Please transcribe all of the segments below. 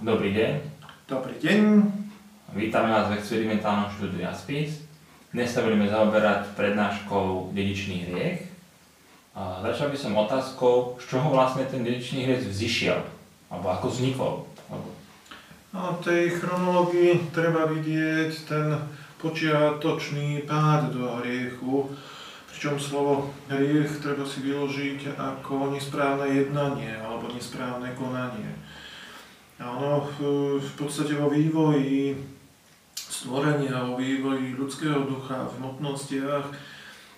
Dobrý deň. Dobrý deň. Vítame vás v experimentálnom štúdiu Aspis. Dnes sa budeme zaoberať prednáškou dedičný hriech. A začal by som otázkou, z čoho vlastne ten dedičný hriech vzýšiel, alebo ako vznikol. No, v tej chronológii treba vidieť ten počiatočný pád do hriechu, pričom slovo hriech treba si vyložiť ako nesprávne jednanie alebo nesprávne konanie. A ono v podstate vo vývoji stvorenia, vo vývoji ľudského ducha v hmotnostiach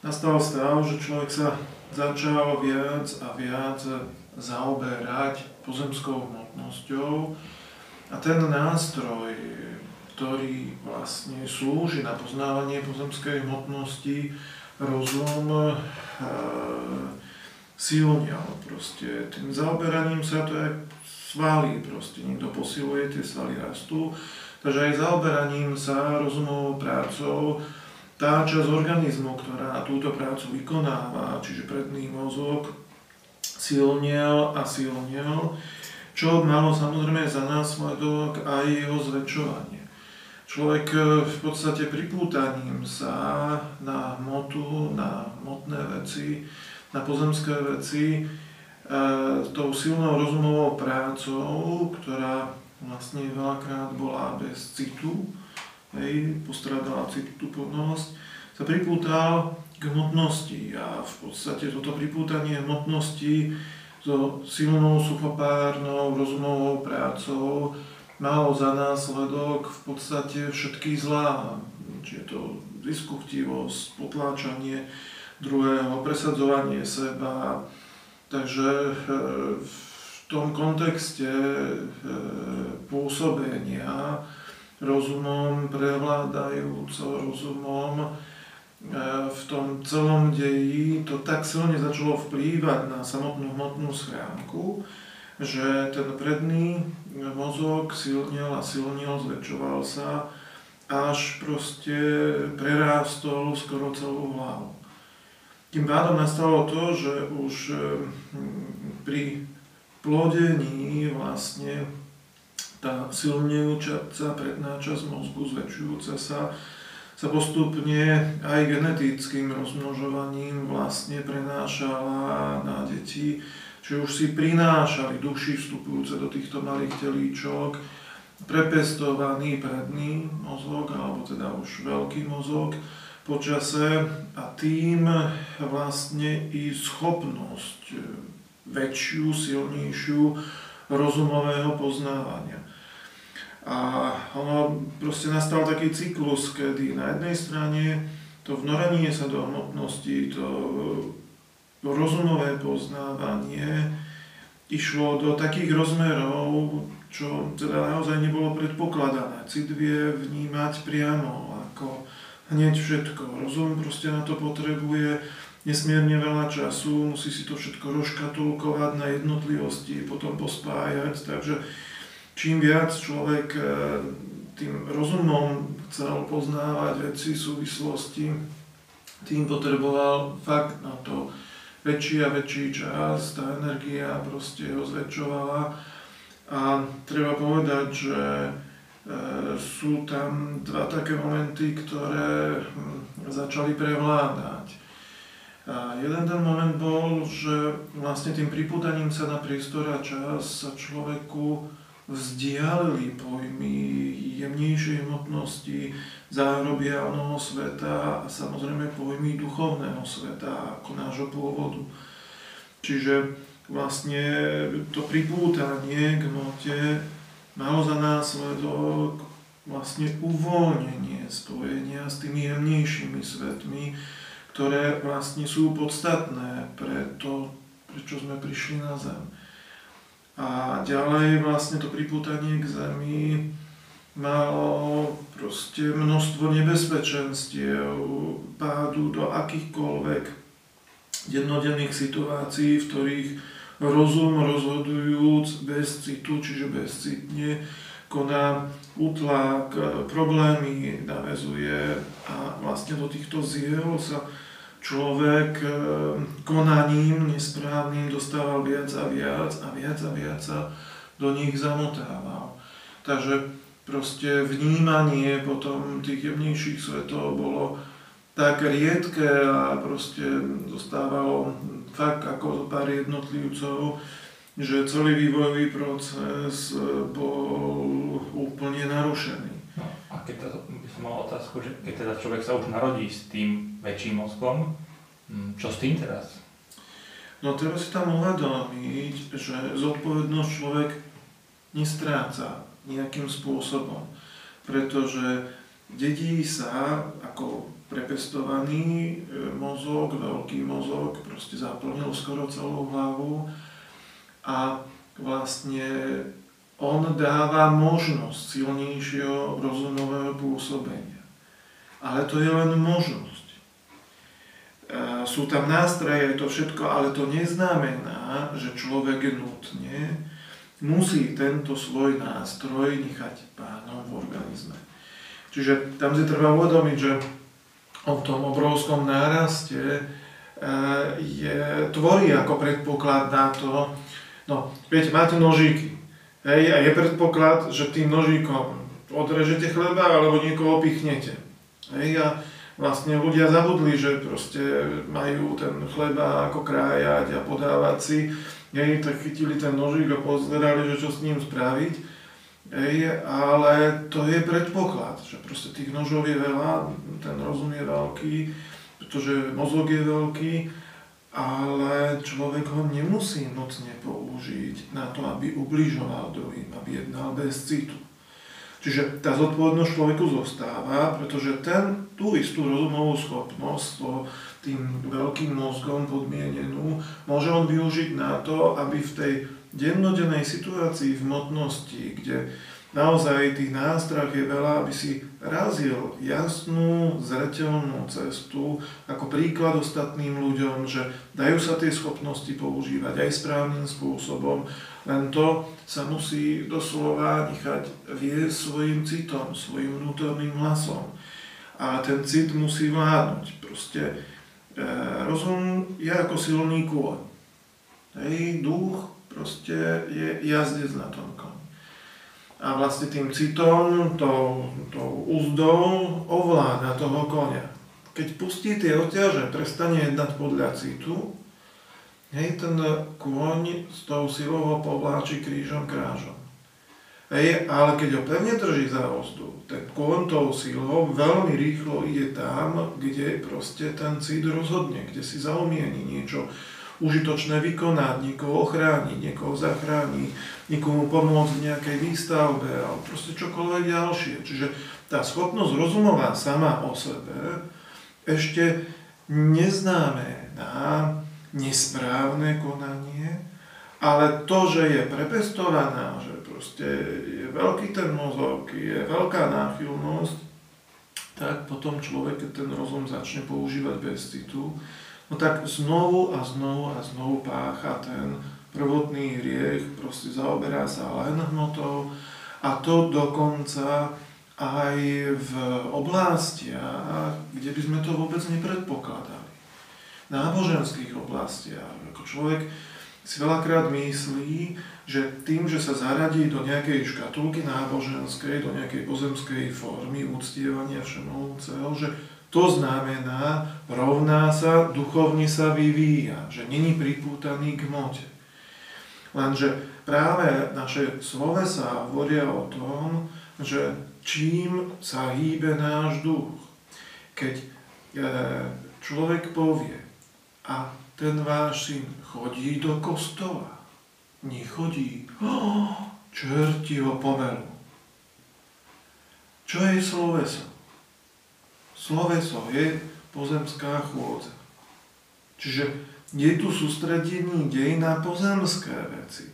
nastal stav, že človek sa začal viac a viac zaoberať pozemskou hmotnosťou a ten nástroj, ktorý vlastne slúži na poznávanie pozemskej hmotnosti, rozum e, silnil proste. Tým zaoberaním sa to je svaly proste, niekto posiluje, tie svaly rastú Takže aj zaoberaním sa rozumovou prácou tá časť organizmu, ktorá túto prácu vykonáva, čiže predný mozog, silnil a silnil, čo malo samozrejme za následok aj jeho zväčšovanie. Človek e, v podstate pripútaním sa na hmotu, na hmotné veci, na pozemské veci, tou silnou rozumovou prácou, ktorá vlastne veľakrát bola bez citu, hej, postradala plnosť, sa pripútal k hmotnosti a v podstate toto pripútanie hmotnosti so silnou suchopárnou rozumovou prácou malo za následok v podstate všetky zlá, či je to diskuchtivosť, potláčanie druhého, presadzovanie seba. Takže v e, tom kontexte e, pôsobenia rozumom prevládajúco rozumom e, v tom celom deji to tak silne začalo vplývať na samotnú hmotnú schránku, že ten predný mozog silnil a silnil, zväčšoval sa, až proste prerástol skoro celú hlavu. Tým pádom nastalo to, že už e, pri plodení vlastne tá silnejúčaca predná časť mozgu, zväčšujúca sa, sa postupne aj genetickým rozmnožovaním vlastne prenášala na deti, čiže už si prinášali duši vstupujúce do týchto malých telíčok, prepestovaný predný mozog, alebo teda už veľký mozog počase a tým vlastne i schopnosť väčšiu, silnejšiu rozumového poznávania. A ono proste nastal taký cyklus, kedy na jednej strane to vnorenie sa do hmotnosti, to rozumové poznávanie išlo do takých rozmerov, čo teda naozaj nebolo predpokladané. Cit vie vnímať priamo, ako hneď všetko. Rozum proste na to potrebuje nesmierne veľa času, musí si to všetko rozkatulkovať na jednotlivosti, potom pospájať, takže čím viac človek eh, tým rozumom chcel poznávať veci, súvislosti, tým potreboval fakt na to väčší a väčší čas, tá energia proste ho zväčšovala a treba povedať, že sú tam dva také momenty, ktoré hm, začali prevládať. A jeden ten moment bol, že vlastne tým pripútaním sa na priestor a čas sa človeku vzdialili pojmy jemnejšej hmotnosti, zárobiálneho sveta a samozrejme pojmy duchovného sveta ako nášho pôvodu. Čiže vlastne to pripútanie k hmote malo za následok vlastne uvoľnenie spojenia s tými jemnejšími svetmi, ktoré vlastne sú podstatné pre to, prečo sme prišli na Zem. A ďalej vlastne to pripútanie k Zemi malo proste množstvo nebezpečenstiev, pádu do akýchkoľvek jednodenných situácií, v ktorých rozum rozhodujúc bez citu, čiže bezcitne, koná útlak, problémy navezuje a vlastne do týchto ziel sa človek eh, konaním nesprávnym dostával viac a viac a viac a viac sa do nich zamotával. Takže proste vnímanie potom tých jemnejších svetov bolo tak riedke a proste zostávalo fakt ako zo pár jednotlivcov, že celý vývojový proces bol úplne narušený. No, a keď to, by som mal otázku, že keď teda človek sa už narodí s tým väčším mozgom, hm, čo s tým teraz? No teraz si tam uvedomiť, že zodpovednosť človek nestráca nejakým spôsobom, pretože dedí sa ako prepestovaný e, mozog, veľký mozog, proste zaplnil skoro celú hlavu a vlastne on dáva možnosť silnejšieho rozumového pôsobenia. Ale to je len možnosť. E, sú tam nástroje, to všetko, ale to neznamená, že človek nutne musí tento svoj nástroj nechať pánom v organizme. Čiže tam si treba uvedomiť, že o tom obrovskom náraste e, je, tvorí ako predpoklad na to, no, viete, máte nožíky, hej, a je predpoklad, že tým nožíkom odrežete chleba alebo niekoho pichnete. Hej, a vlastne ľudia zabudli, že proste majú ten chleba ako krájať a podávať si, hej, tak chytili ten nožík a pozerali, že čo s ním spraviť. Ej, ale to je predpoklad, že proste tých nožov je veľa, ten rozum je veľký, pretože mozog je veľký, ale človek ho nemusí nocne použiť na to, aby ubližoval druhým, aby jednal bez citu. Čiže tá zodpovednosť človeku zostáva, pretože ten, tú istú rozumovú schopnosť, to, tým veľkým mozgom podmienenú, môže on využiť na to, aby v tej dennodennej situácii v hmotnosti, kde naozaj tých nástrah je veľa, aby si razil jasnú, zreteľnú cestu ako príklad ostatným ľuďom, že dajú sa tie schopnosti používať aj správnym spôsobom, len to sa musí doslova nechať viesť svojim citom, svojim vnútorným hlasom. A ten cit musí vládnuť. Proste e, rozum je ako silný kôň. Hej, duch proste je jazdec na tom koni. A vlastne tým citom, tou, tou úzdou ovláda toho konia. Keď pustí tie oťaže, prestane jednať podľa citu, hej, ten kôň s tou silou ho povláči krížom krážom. Hej, ale keď ho pevne drží za ozdu, ten kôň tou silou veľmi rýchlo ide tam, kde proste ten cit rozhodne, kde si zaumieni niečo, užitočné vykonať, niekoho ochrániť, niekoho zachrániť, niekomu pomôcť v nejakej výstavbe alebo proste čokoľvek ďalšie. Čiže tá schopnosť rozumová sama o sebe ešte neznamená nesprávne konanie, ale to, že je prepestovaná, že proste je veľký ten mozog, je veľká náchylnosť, tak potom človek, keď ten rozum začne používať bez citu, no tak znovu a znovu a znovu pácha ten prvotný hriech, proste zaoberá sa len hmotou a to dokonca aj v oblastiach, kde by sme to vôbec nepredpokladali. Náboženských oblastiach, ako človek si veľakrát myslí, že tým, že sa zaradí do nejakej škatulky náboženskej, do nejakej pozemskej formy uctievania všemovúceho, že to znamená, rovná sa, duchovne sa vyvíja, že není pripútaný k mote. Lenže práve naše slovesa hovoria o tom, že čím sa hýbe náš duch. Keď e, človek povie, a ten váš syn chodí do kostola, nechodí, oh, čerti ho pomelú. Čo je sloveso? Sloveso je pozemská chôdza. Čiže je tu sústredenie dej na pozemské veci.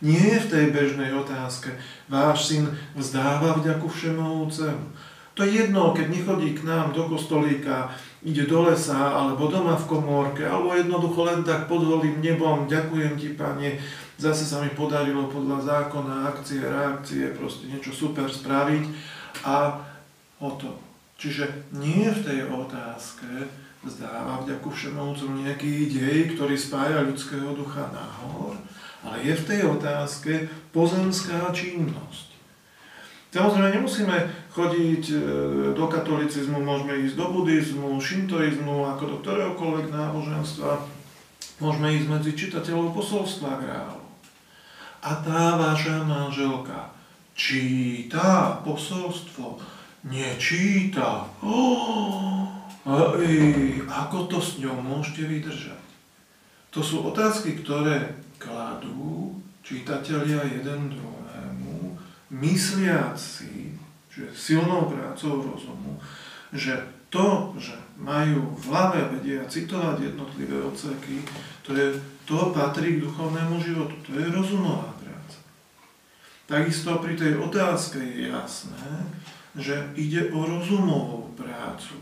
Nie je v tej bežnej otázke, váš syn vzdáva vďaku všemovúcemu. To je jedno, keď nechodí k nám do kostolíka, ide do lesa, alebo doma v komórke, alebo jednoducho len tak pod holým nebom, ďakujem ti, pane, zase sa mi podarilo podľa zákona, akcie, reakcie, proste niečo super spraviť a hotovo. Čiže nie v tej otázke vzdáva vďaku všemovcom nejaký dej, ktorý spája ľudského ducha nahor, ale je v tej otázke pozemská činnosť. Samozrejme nemusíme chodiť e, do katolicizmu, môžeme ísť do buddhizmu, šintoizmu, ako do ktoréhokoľvek náboženstva. Môžeme ísť medzi čitateľov posolstva grálu. A tá vaša manželka číta posolstvo, nečíta. Oh, ako to s ňou môžete vydržať? To sú otázky, ktoré kladú čitatelia jeden druhému, mysliac si, že silnou prácou rozumu, že to, že majú v hlave vedia citovať jednotlivé odseky, to, je, to patrí k duchovnému životu, to je rozumová práca. Takisto pri tej otázke je jasné, že ide o rozumovú prácu.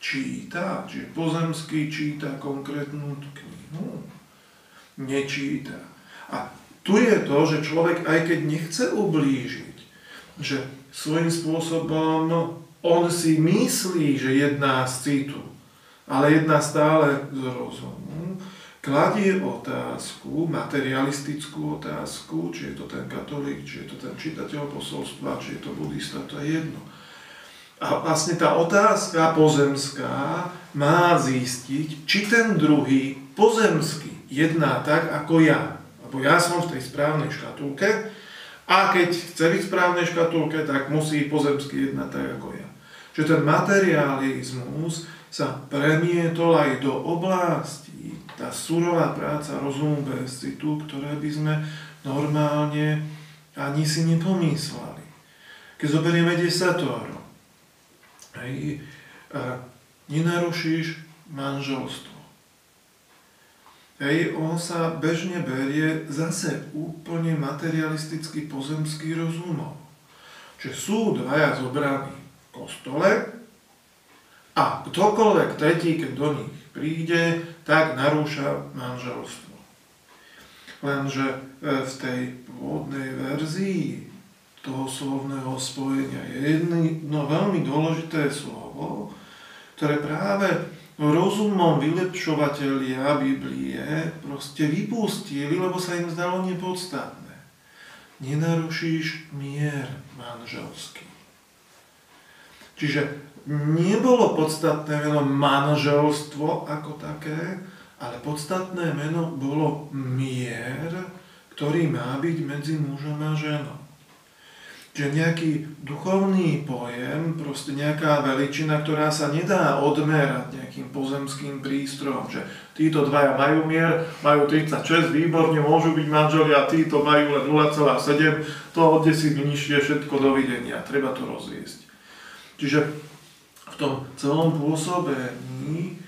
Číta, čiže pozemský číta konkrétnu knihu, nečíta. A tu je to, že človek, aj keď nechce ublížiť, že svojím spôsobom on si myslí, že jedná z citu, ale jedná stále z rozumu, kladie otázku, materialistickú otázku, či je to ten katolík, či je to ten čitateľ posolstva, či je to buddhista, to je jedno. A vlastne tá otázka pozemská má zistiť, či ten druhý pozemský jedná tak, ako ja lebo ja som v tej správnej škatulke a keď chce byť v správnej škatulke, tak musí pozemský jednať tak ako ja. Čiže ten materializmus sa premietol aj do oblasti, tá surová práca rozumu bez citu, ktoré by sme normálne ani si nepomysleli. Keď zoberieme desatoro, hej, nenarušíš manželstvo Hej, on sa bežne berie zase úplne materialisticky pozemský rozumom. Čiže sú dvaja zobraní v kostole a ktokoľvek tretí, keď do nich príde, tak narúša manželstvo. Lenže e, v tej pôvodnej verzii toho slovného spojenia je jedno veľmi dôležité slovo, ktoré práve rozumom vylepšovatelia Biblie proste vypustili, lebo sa im zdalo nepodstatné. Nenarušíš mier manželský. Čiže nebolo podstatné meno manželstvo ako také, ale podstatné meno bolo mier, ktorý má byť medzi mužom a ženou že nejaký duchovný pojem, proste nejaká veličina, ktorá sa nedá odmerať nejakým pozemským prístrojom, že títo dvaja majú mier, majú 36, výborne, môžu byť manželi a títo majú len 0,7, to od desík nižšie všetko dovidenia, treba to rozviesť. Čiže v tom celom pôsobení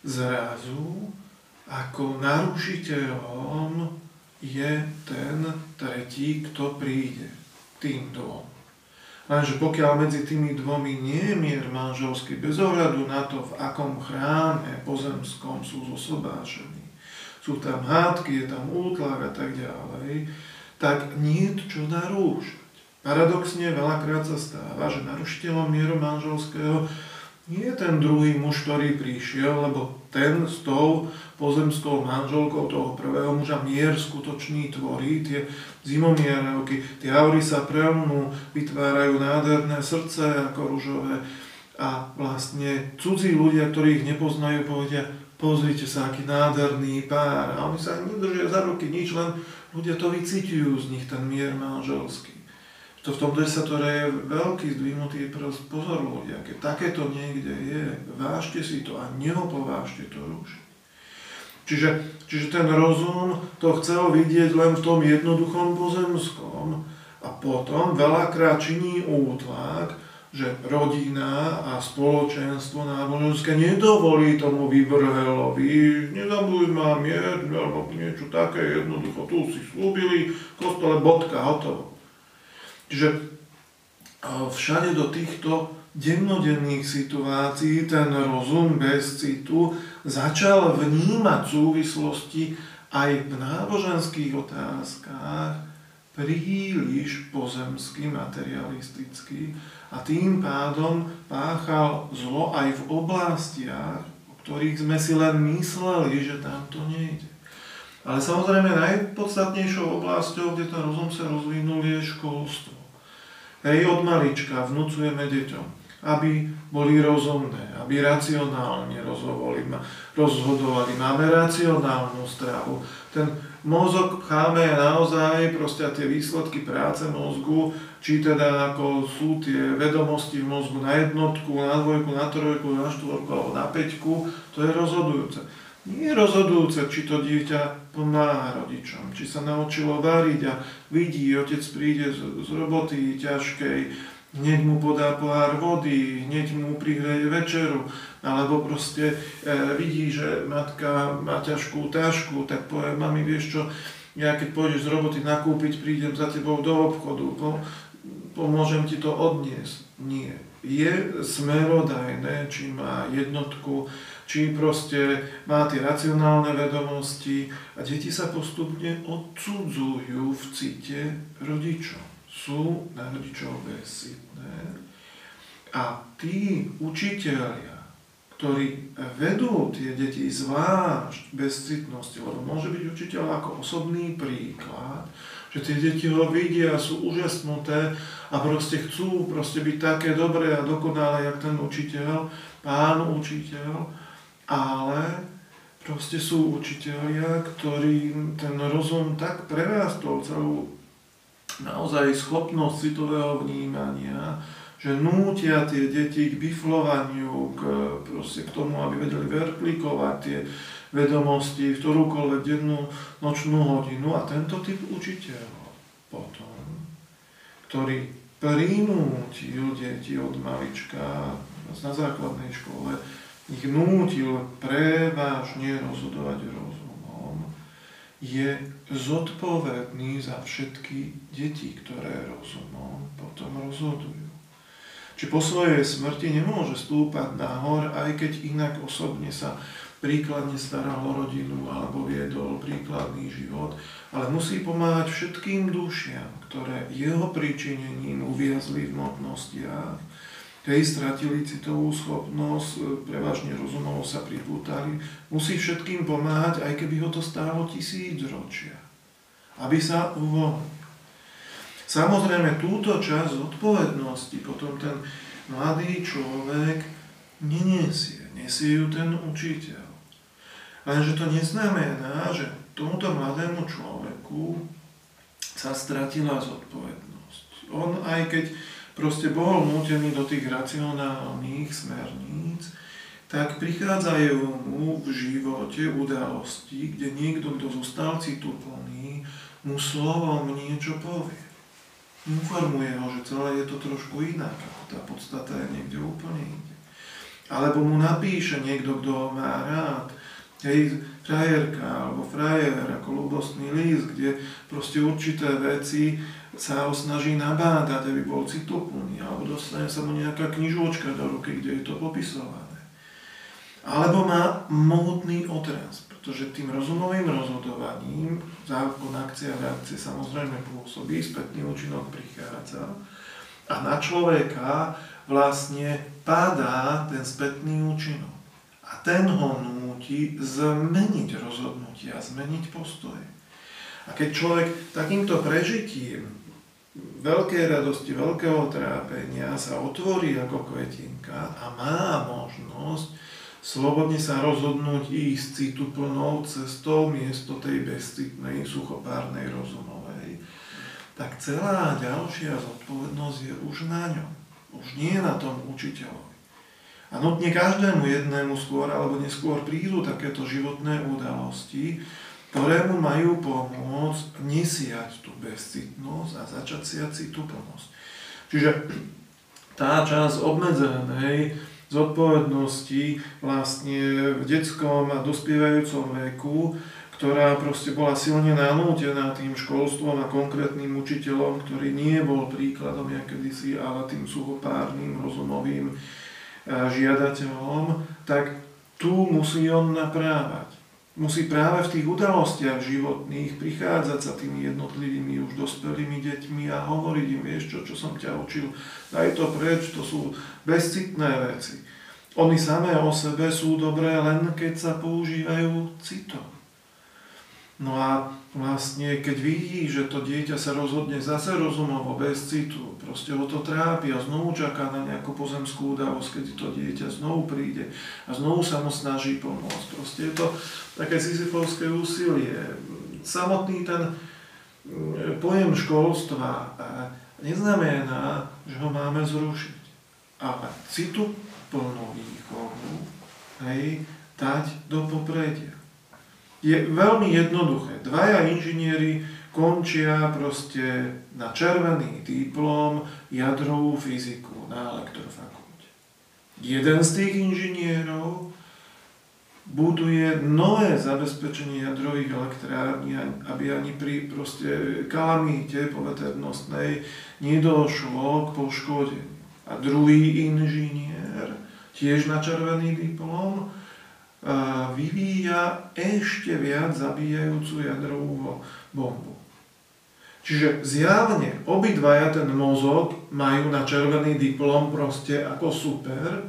zrazu ako narušiteľom je ten tretí, kto príde tým dvom. Lenže pokiaľ medzi tými dvomi nie je mier manželský, bez ohľadu na to, v akom chráme pozemskom sú zosobášení, sú tam hádky, je tam útlak a tak ďalej, tak nie je čo narúšať. Paradoxne veľakrát sa stáva, že narušiteľom mieru manželského nie ten druhý muž, ktorý prišiel, lebo ten s tou pozemskou manželkou toho prvého muža mier skutočný tvorí, tie zimomierovky, tie aury sa prelnú, vytvárajú nádherné srdce ako ružové a vlastne cudzí ľudia, ktorí ich nepoznajú, povedia, pozrite sa, aký nádherný pár. A oni sa nedržia za ruky, nič, len ľudia to vycítujú z nich, ten mier manželský. To v tom desatore je veľký zdvihnutý prst. Pozor ľudia, keď takéto niekde je, vážte si to a neopovážte to rušiť. Čiže, čiže ten rozum to chcel vidieť len v tom jednoduchom pozemskom a potom veľakrát činí útlak, že rodina a spoločenstvo náboženské nedovolí tomu vyvrhelovi, nezabuj ma mier, alebo niečo také jednoducho, tu si slúbili, kostole bodka, hotovo. Čiže všade do týchto dennodenných situácií ten rozum bez citu začal vnímať súvislosti aj v náboženských otázkach príliš pozemský, materialistický a tým pádom páchal zlo aj v oblastiach, o ktorých sme si len mysleli, že tam to nejde. Ale samozrejme najpodstatnejšou oblasťou, kde ten rozum sa rozvinul, je školstvo Hej, od malička vnúcujeme deťom, aby boli rozumné, aby racionálne rozhodovali. Máme racionálnu stravu. Ten mozog cháme naozaj proste tie výsledky práce mozgu, či teda ako sú tie vedomosti v mozgu na jednotku, na dvojku, na trojku, na štvorku alebo na peťku, to je rozhodujúce. Nie je rozhodujúce, či to dieťa pomáha rodičom, či sa naučilo variť a vidí, otec príde z, z roboty ťažkej, hneď mu podá pohár vody, hneď mu prihreje večeru, alebo proste e, vidí, že matka má ťažkú tášku, tak povie, mami, vieš čo, ja keď pôjdeš z roboty nakúpiť, prídem za tebou do obchodu, po, pomôžem ti to odniesť. Nie. Je smerodajné, či má jednotku, či proste má tie racionálne vedomosti a deti sa postupne odsudzujú v cite rodičov. Sú na rodičov bezcitné a tí učiteľia, ktorí vedú tie deti zvlášť bezcitnosti, lebo môže byť učiteľ ako osobný príklad, že tie deti ho vidia, sú úžasnuté a proste chcú proste byť také dobré a dokonalé, jak ten učiteľ, pán učiteľ, ale proste sú učiteľia, ktorí ten rozum tak prerástol celú naozaj schopnosť citového vnímania, že nútia tie deti k biflovaniu, k, proste k tomu, aby vedeli verplikovať tie vedomosti ktorúkoľvek dennú nočnú hodinu. A tento typ učiteľov potom, ktorý prinútil deti od malička na základnej škole, ich nútil prevážne rozhodovať rozumom, je zodpovedný za všetky deti, ktoré rozumom potom rozhodujú. Či po svojej smrti nemôže stúpať nahor, aj keď inak osobne sa príkladne staral o rodinu alebo viedol príkladný život, ale musí pomáhať všetkým dušiam, ktoré jeho príčinením uviazli v notnostiach, tej stratili citovú schopnosť, prevažne rozumovo sa pripútali, musí všetkým pomáhať, aj keby ho to stálo tisíc ročia, aby sa uvoľnil. Samozrejme, túto časť odpovednosti potom ten mladý človek neniesie. Nesie ju ten učiteľ. Lenže to neznamená, že tomuto mladému človeku sa stratila zodpovednosť. On aj keď proste bol nútený do tých racionálnych smerníc, tak prichádzajú mu v živote udalosti, kde niekto, kto zostal cituplný, mu slovom niečo povie informuje ho, že celé je to trošku inak, ako tá podstata je niekde úplne inde. Alebo mu napíše niekto, kto ho má rád, hej, frajerka alebo frajer ako ľubostný list, kde proste určité veci sa ho snaží nabádať, aby bol cituplný, alebo dostane sa mu nejaká knižočka do ruky, kde je to popisované. Alebo má mohutný odraz, pretože tým rozumovým rozhodovaním zákon akcia a reakcie samozrejme pôsobí, spätný účinok prichádza a na človeka vlastne padá ten spätný účinok. A ten ho núti zmeniť rozhodnutia, zmeniť postoje. A keď človek takýmto prežitím veľkej radosti, veľkého trápenia sa otvorí ako kvetinka a má možnosť slobodne sa rozhodnúť ísť citu plnou cestou miesto tej bezcitnej, suchopárnej, rozumovej, tak celá ďalšia zodpovednosť je už na ňom. Už nie na tom učiteľovi. A nutne každému jednému skôr alebo neskôr prídu takéto životné udalosti, ktoré mu majú pomôcť nesiať tú bezcitnosť a začať siať cituplnosť. Čiže tá časť obmedzenej zodpovednosti vlastne v detskom a dospievajúcom veku, ktorá proste bola silne nanútená tým školstvom a konkrétnym učiteľom, ktorý nie bol príkladom ja kedysi, ale tým suchopárnym, rozumovým žiadateľom, tak tu musí on naprávať. Musí práve v tých udalostiach životných prichádzať sa tými jednotlivými už dospelými deťmi a hovoriť im, vieš čo, čo som ťa učil, daj to preč, to sú bezcitné veci. Oni samé o sebe sú dobré len keď sa používajú citom. No a vlastne, keď vidí, že to dieťa sa rozhodne zase rozumovo, bez citu, proste ho to trápi a znovu čaká na nejakú pozemskú udalosť, keď to dieťa znovu príde a znovu sa mu snaží pomôcť. Proste je to také sisyfovské úsilie. Samotný ten mm, pojem školstva neznamená, že ho máme zrušiť. A citu plnú výchovu hej, dať do popredia je veľmi jednoduché. Dvaja inžinieri končia proste na červený diplom jadrovú fyziku na elektrofakulte. Jeden z tých inžinierov buduje nové zabezpečenie jadrových elektrární, aby ani pri proste kalamíte poveternostnej nedošlo k poškodeniu. A druhý inžinier, tiež na červený diplom, vyvíja ešte viac zabíjajúcu jadrovú bombu. Čiže zjavne obidvaja ten mozog majú na červený diplom proste ako super,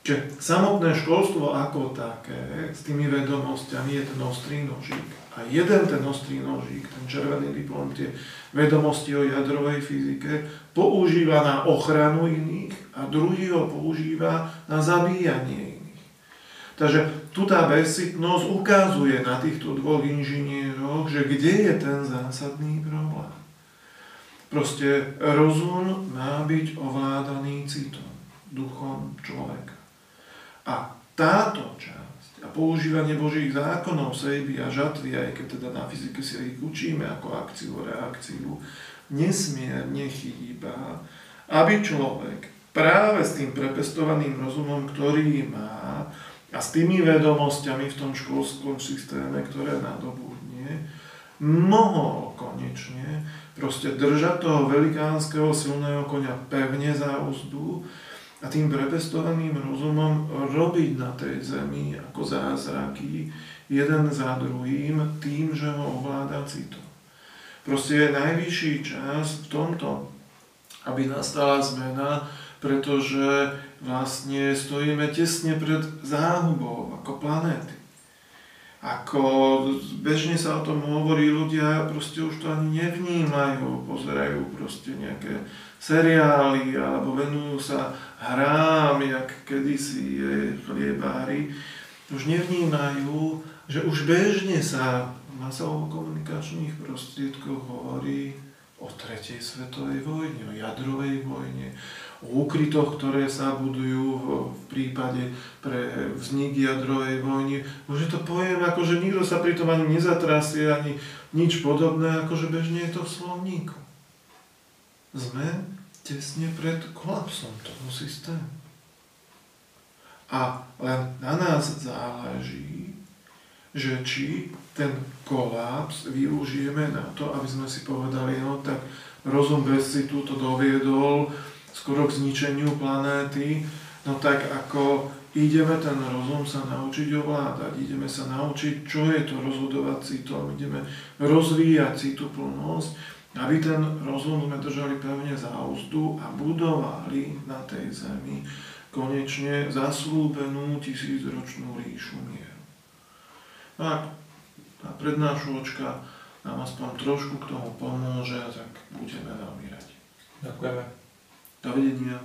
Čiže samotné školstvo ako také s tými vedomosťami je ten ostrý nožík. A jeden ten ostrý nožík, ten červený diplom, tie vedomosti o jadrovej fyzike, používa na ochranu iných a druhý ho používa na zabíjanie Takže tu tá bezsitnosť ukazuje na týchto dvoch inžinieroch, že kde je ten zásadný problém. Proste rozum má byť ovládaný citom, duchom človeka. A táto časť a používanie Božích zákonov, sejby a žatvy, aj keď teda na fyzike si ich učíme ako akciu, reakciu, nesmierne chýba, aby človek práve s tým prepestovaným rozumom, ktorý má, a s tými vedomosťami v tom školskom systéme, ktoré nadobudne, mohol konečne proste držať toho velikánskeho silného konia pevne za úzdu a tým prepestovaným rozumom robiť na tej zemi ako zázraky jeden za druhým tým, že ho ovláda citom. Proste je najvyšší čas v tomto, aby nastala zmena, pretože vlastne stojíme tesne pred záhubou ako planéty. Ako bežne sa o tom hovorí, ľudia proste už to ani nevnímajú, pozerajú proste nejaké seriály alebo venujú sa hrám, jak kedysi je chliebári. Už nevnímajú, že už bežne sa v masovo-komunikačných prostriedkoch hovorí o tretej svetovej vojne, o jadrovej vojne, o úkrytoch, ktoré sa budujú v, prípade pre vznik jadrovej vojny. Už je to pojem, ako že nikto sa pri tom ani nezatrasie, ani nič podobné, ako že bežne je to v slovníku. Sme tesne pred kolapsom toho systému. A len na nás záleží, že či ten kolaps využijeme na to, aby sme si povedali, no tak rozum bez citu to doviedol, skoro k zničeniu planéty, no tak ako ideme ten rozum sa naučiť ovládať, ideme sa naučiť, čo je to rozhodovať citom, ideme rozvíjať cituplnosť, aby ten rozum sme držali pevne za úzdu a budovali na tej zemi konečne zaslúbenú tisícročnú ríšu mieru. No a tá prednášočka nám aspoň trošku k tomu pomôže, tak budeme veľmi radi. Ďakujeme. Dovidenia.